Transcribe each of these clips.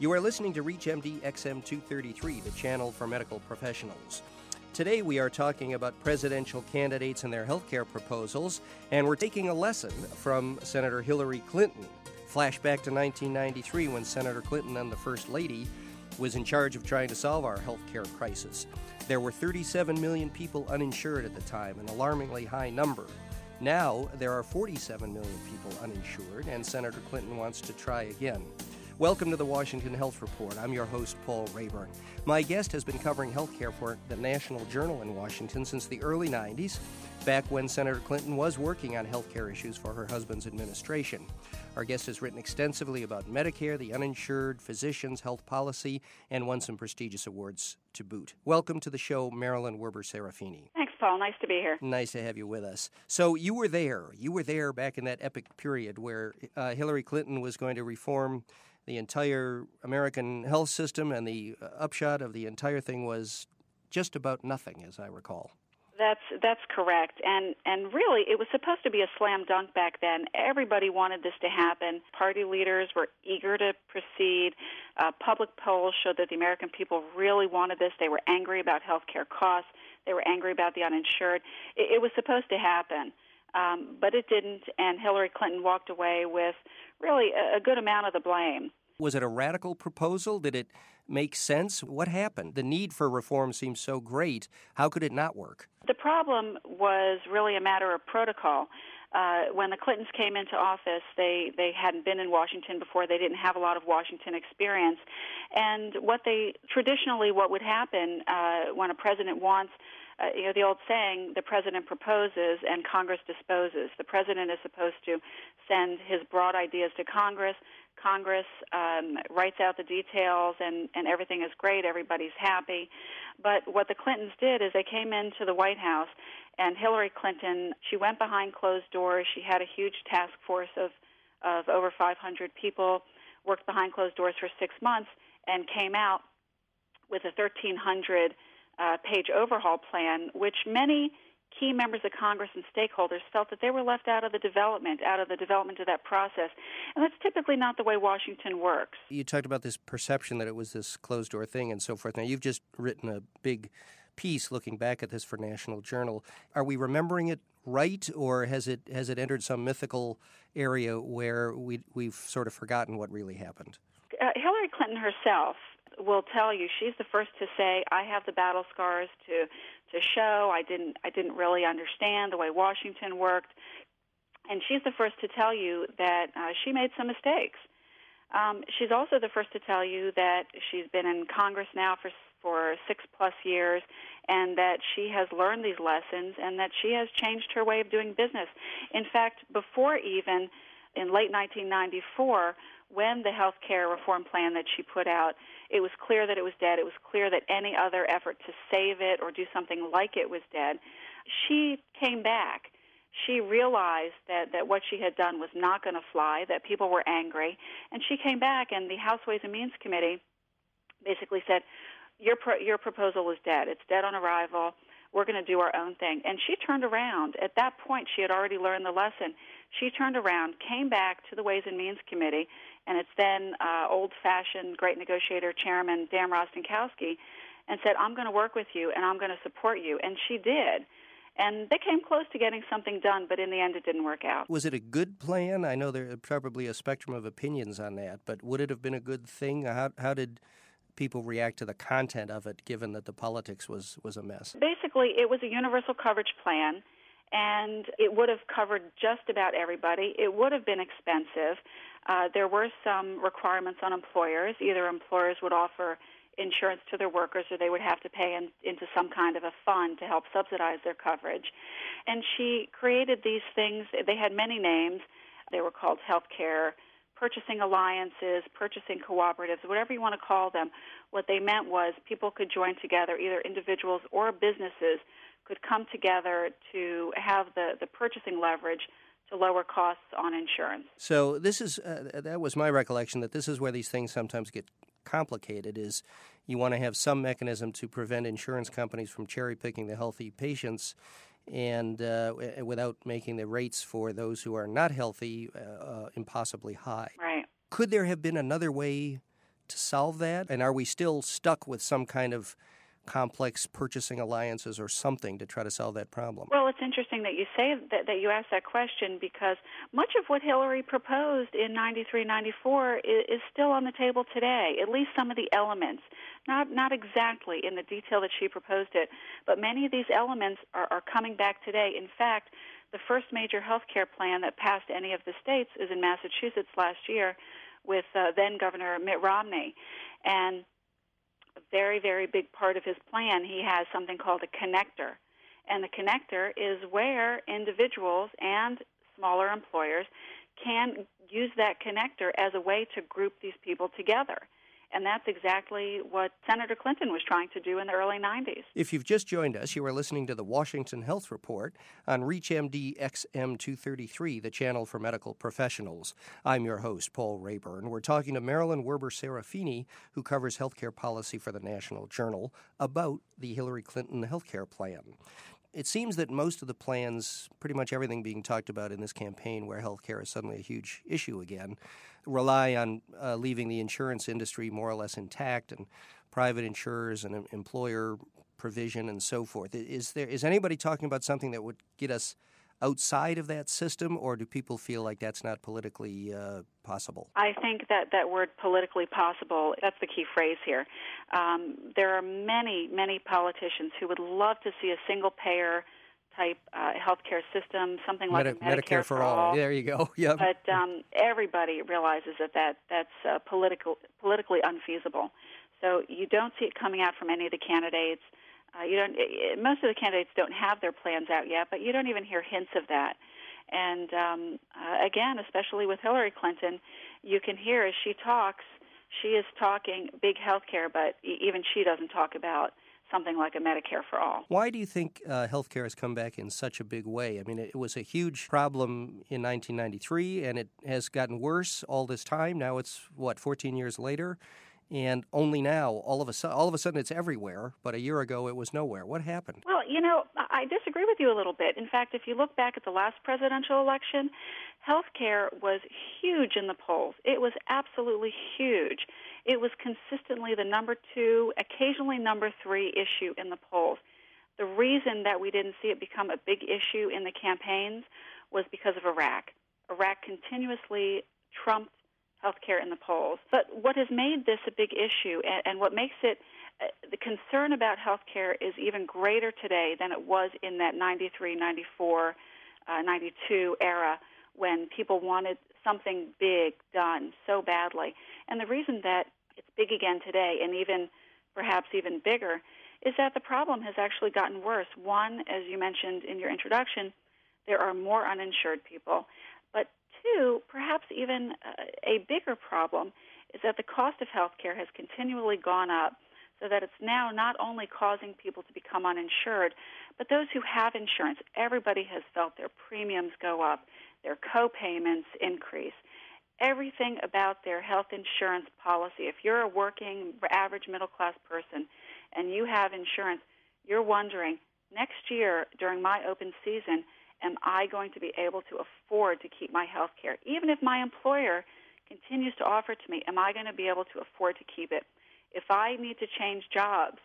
You are listening to ReachMD XM 233, the channel for medical professionals. Today we are talking about presidential candidates and their health care proposals, and we're taking a lesson from Senator Hillary Clinton. Flashback to 1993 when Senator Clinton, and the First Lady, was in charge of trying to solve our health care crisis. There were 37 million people uninsured at the time, an alarmingly high number. Now, there are 47 million people uninsured, and Senator Clinton wants to try again. Welcome to the Washington Health Report. I'm your host, Paul Rayburn. My guest has been covering healthcare for the National Journal in Washington since the early 90s, back when Senator Clinton was working on healthcare issues for her husband's administration. Our guest has written extensively about Medicare, the uninsured, physicians, health policy, and won some prestigious awards to boot. Welcome to the show, Marilyn Werber Serafini. Thanks, Paul. Nice to be here. Nice to have you with us. So, you were there. You were there back in that epic period where uh, Hillary Clinton was going to reform the entire American health system, and the uh, upshot of the entire thing was just about nothing, as I recall. That's that's correct, and and really, it was supposed to be a slam dunk back then. Everybody wanted this to happen. Party leaders were eager to proceed. Uh, public polls showed that the American people really wanted this. They were angry about health care costs. They were angry about the uninsured. It, it was supposed to happen, um, but it didn't. And Hillary Clinton walked away with really a, a good amount of the blame. Was it a radical proposal? Did it make sense? What happened? The need for reform seems so great. How could it not work? The problem was really a matter of protocol. Uh, when the Clintons came into office, they they hadn't been in Washington before. They didn't have a lot of Washington experience, and what they traditionally what would happen uh, when a president wants uh, you know the old saying the president proposes and congress disposes. The president is supposed to send his broad ideas to congress. Congress um, writes out the details and and everything is great everybody's happy. But what the clintons did is they came into the white house and hillary clinton she went behind closed doors. She had a huge task force of of over 500 people worked behind closed doors for 6 months and came out with a 1300 uh, page overhaul plan, which many key members of Congress and stakeholders felt that they were left out of the development, out of the development of that process. And that's typically not the way Washington works. You talked about this perception that it was this closed door thing and so forth. Now, you've just written a big piece looking back at this for National Journal. Are we remembering it right, or has it has it entered some mythical area where we we've sort of forgotten what really happened? Uh, Hillary Clinton herself will tell you she's the first to say I have the battle scars to to show I didn't I didn't really understand the way Washington worked and she's the first to tell you that uh, she made some mistakes. Um, she's also the first to tell you that she's been in Congress now for for six plus years, and that she has learned these lessons, and that she has changed her way of doing business. In fact, before even in late 1994, when the health care reform plan that she put out it was clear that it was dead. It was clear that any other effort to save it or do something like it was dead. She came back. She realized that, that what she had done was not going to fly, that people were angry, and she came back, and the House Ways and Means Committee basically said, your, pro- your proposal was dead. It's dead on arrival. We're going to do our own thing. And she turned around. At that point, she had already learned the lesson. She turned around, came back to the Ways and Means Committee, and it's then uh, old-fashioned great negotiator chairman Dan Rostenkowski, and said, "I'm going to work with you and I'm going to support you," and she did. And they came close to getting something done, but in the end, it didn't work out. Was it a good plan? I know there's probably a spectrum of opinions on that, but would it have been a good thing? How, how did people react to the content of it, given that the politics was, was a mess? Basically, it was a universal coverage plan and it would have covered just about everybody. It would have been expensive. Uh, there were some requirements on employers. Either employers would offer insurance to their workers or they would have to pay in, into some kind of a fund to help subsidize their coverage. And she created these things. They had many names. They were called healthcare purchasing alliances, purchasing cooperatives, whatever you want to call them. What they meant was people could join together, either individuals or businesses could come together to have the, the purchasing leverage to lower costs on insurance. So this is uh, that was my recollection that this is where these things sometimes get complicated is you want to have some mechanism to prevent insurance companies from cherry picking the healthy patients and uh, without making the rates for those who are not healthy uh, uh, impossibly high. Right. Could there have been another way to solve that? And are we still stuck with some kind of complex purchasing alliances or something to try to solve that problem? Well, it's interesting that you say that, that you ask that question because much of what Hillary proposed in 93, 94 is, is still on the table today, at least some of the elements. Not, not exactly in the detail that she proposed it, but many of these elements are, are coming back today. In fact, the first major health care plan that passed any of the states is in Massachusetts last year with uh, then Governor Mitt Romney. And very, very big part of his plan, he has something called a connector. And the connector is where individuals and smaller employers can use that connector as a way to group these people together. And that's exactly what Senator Clinton was trying to do in the early 90s. If you've just joined us, you are listening to the Washington Health Report on ReachMD XM233, the channel for medical professionals. I'm your host, Paul Rayburn. We're talking to Marilyn Werber Serafini, who covers healthcare policy for the National Journal, about the Hillary Clinton healthcare plan it seems that most of the plans, pretty much everything being talked about in this campaign, where healthcare is suddenly a huge issue again, rely on uh, leaving the insurance industry more or less intact and private insurers and employer provision and so forth. Is there is anybody talking about something that would get us outside of that system, or do people feel like that's not politically uh, possible? I think that that word politically possible, that's the key phrase here. Um, there are many, many politicians who would love to see a single payer type uh, healthcare system, something like Medi- Medicare, Medicare, for, all. all. There you go. Yep. But um, everybody realizes that, that that's uh, political, politically unfeasible. So you don't see it coming out from any of the candidates. Uh, you don't. It, most of the candidates don't have their plans out yet, but you don't even hear hints of that. And um, uh, again, especially with Hillary Clinton, you can hear as she talks, she is talking big health care, but even she doesn't talk about something like a Medicare for all. Why do you think uh, health care has come back in such a big way? I mean, it was a huge problem in 1993, and it has gotten worse all this time. Now it's, what, 14 years later? And only now all of a sudden all of a sudden it's everywhere but a year ago it was nowhere. What happened? Well you know i disagree with you a little bit. In fact if you look back at the last presidential election health care was huge in the polls. It was absolutely huge. It was consistently the number 2 occasionally number 3 issue in the polls. The reason that we didn't see it become a big issue in the campaigns was because of iraq. Iraq continuously trumped healthcare in the polls. But what has made this a big issue and, and what makes it uh, the concern about healthcare is even greater today than it was in that 93, 94, uh, 92 era when people wanted something big done so badly. And the reason that it's big again today and even perhaps even bigger is that the problem has actually gotten worse. One, as you mentioned in your introduction, there are more uninsured people two, perhaps even uh, a bigger problem, is that the cost of health care has continually gone up so that it's now not only causing people to become uninsured, but those who have insurance, everybody has felt their premiums go up, their co-payments increase. Everything about their health insurance policy, if you're a working average middle class person and you have insurance, you're wondering, next year during my open season, am I going to be able to afford to keep my health care? Even if my employer continues to offer it to me, am I going to be able to afford to keep it? If I need to change jobs,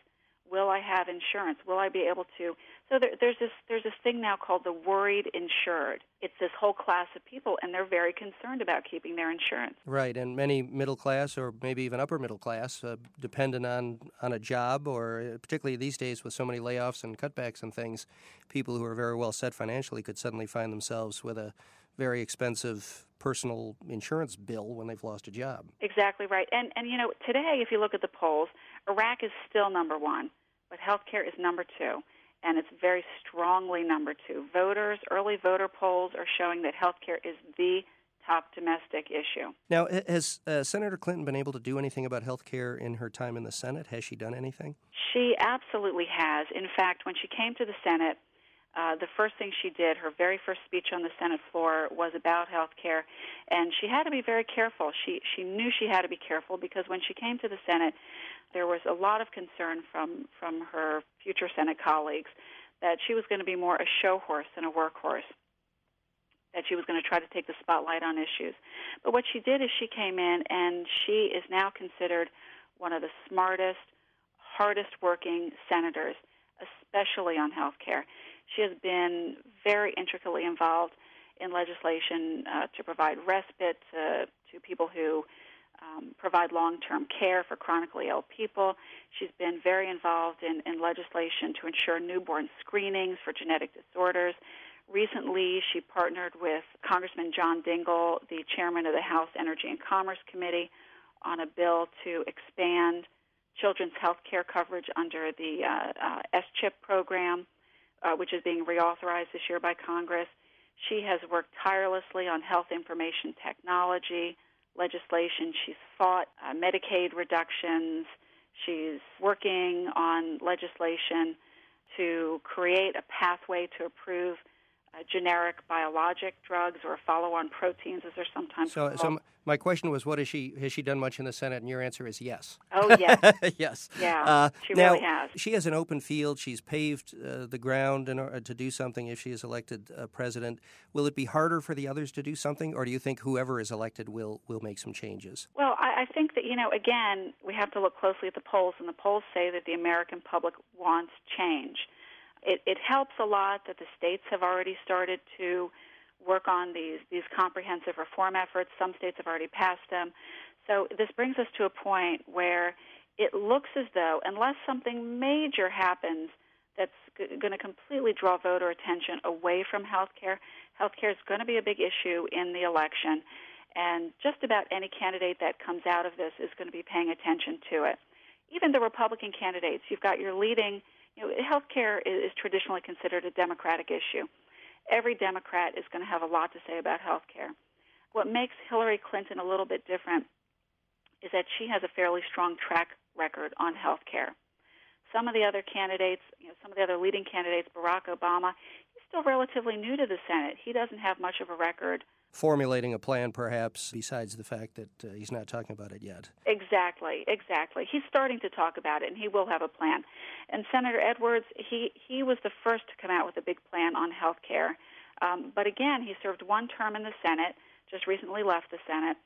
will I have insurance? Will I be able to? So there, there's this there's this thing now called the worried insured. It's this whole class of people, and they're very concerned about keeping their insurance. Right, and many middle class or maybe even upper middle class, uh, dependent on on a job, or uh, particularly these days with so many layoffs and cutbacks and things, people who are very well set financially could suddenly find themselves with a very expensive personal insurance bill when they've lost a job. Exactly right. And and you know, today if you look at the polls, Iraq is still number 1, but healthcare is number 2 and it's very strongly number 2. Voters, early voter polls are showing that healthcare is the top domestic issue. Now, has uh, Senator Clinton been able to do anything about health care in her time in the Senate? Has she done anything? She absolutely has. In fact, when she came to the Senate, uh, the first thing she did, her very first speech on the Senate floor, was about health care, and she had to be very careful. She she knew she had to be careful because when she came to the Senate, there was a lot of concern from from her future Senate colleagues that she was going to be more a show horse than a workhorse. that she was going to try to take the spotlight on issues. But what she did is she came in and she is now considered one of the smartest, hardest working senators, especially on health care. She has been very intricately involved in legislation uh, to provide respite to, to people who um, provide long term care for chronically ill people. She's been very involved in, in legislation to ensure newborn screenings for genetic disorders. Recently, she partnered with Congressman John Dingell, the chairman of the House Energy and Commerce Committee, on a bill to expand children's health care coverage under the uh, uh, SCHIP program, uh, which is being reauthorized this year by Congress. She has worked tirelessly on health information technology legislation. She's fought uh, Medicaid reductions. She's working on legislation to create a pathway to approve uh, generic biologic drugs or follow-on proteins, as they're sometimes so, called. So, my question was, what has she has she done much in the Senate? And your answer is yes. Oh yes, yes. Yeah, uh, she now, really has. She has an open field. She's paved uh, the ground in order to do something. If she is elected uh, president, will it be harder for the others to do something, or do you think whoever is elected will will make some changes? Well, I, I think that you know, again, we have to look closely at the polls, and the polls say that the American public wants change. It, it helps a lot that the states have already started to work on these these comprehensive reform efforts. Some states have already passed them. So this brings us to a point where it looks as though, unless something major happens that's g- going to completely draw voter attention away from health care, health care is going to be a big issue in the election. And just about any candidate that comes out of this is going to be paying attention to it. Even the Republican candidates, you've got your leading you know, health care is traditionally considered a Democratic issue. Every Democrat is going to have a lot to say about health care. What makes Hillary Clinton a little bit different is that she has a fairly strong track record on health care. Some of the other candidates, you know, some of the other leading candidates, Barack Obama, he's still relatively new to the Senate. He doesn't have much of a record formulating a plan, perhaps, besides the fact that uh, he's not talking about it yet. Exactly, exactly. He's starting to talk about it, and he will have a plan. And Senator Edwards, he, he was the first to come out with a big plan on health care. Um, but again, he served one term in the Senate, just recently left the Senate.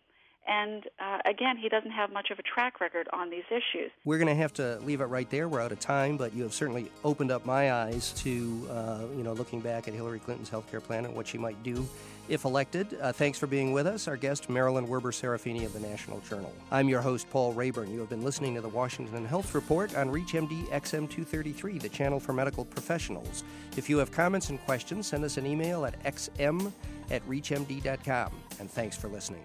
And uh, again, he doesn't have much of a track record on these issues. We're going to have to leave it right there. We're out of time, but you have certainly opened up my eyes to, uh, you know, looking back at Hillary Clinton's health care plan and what she might do if elected. Uh, thanks for being with us. Our guest, Marilyn Werber Serafini of the National Journal. I'm your host, Paul Rayburn. You have been listening to the Washington Health Report on ReachMD XM233, the channel for medical professionals. If you have comments and questions, send us an email at xm at reachmd.com. And thanks for listening.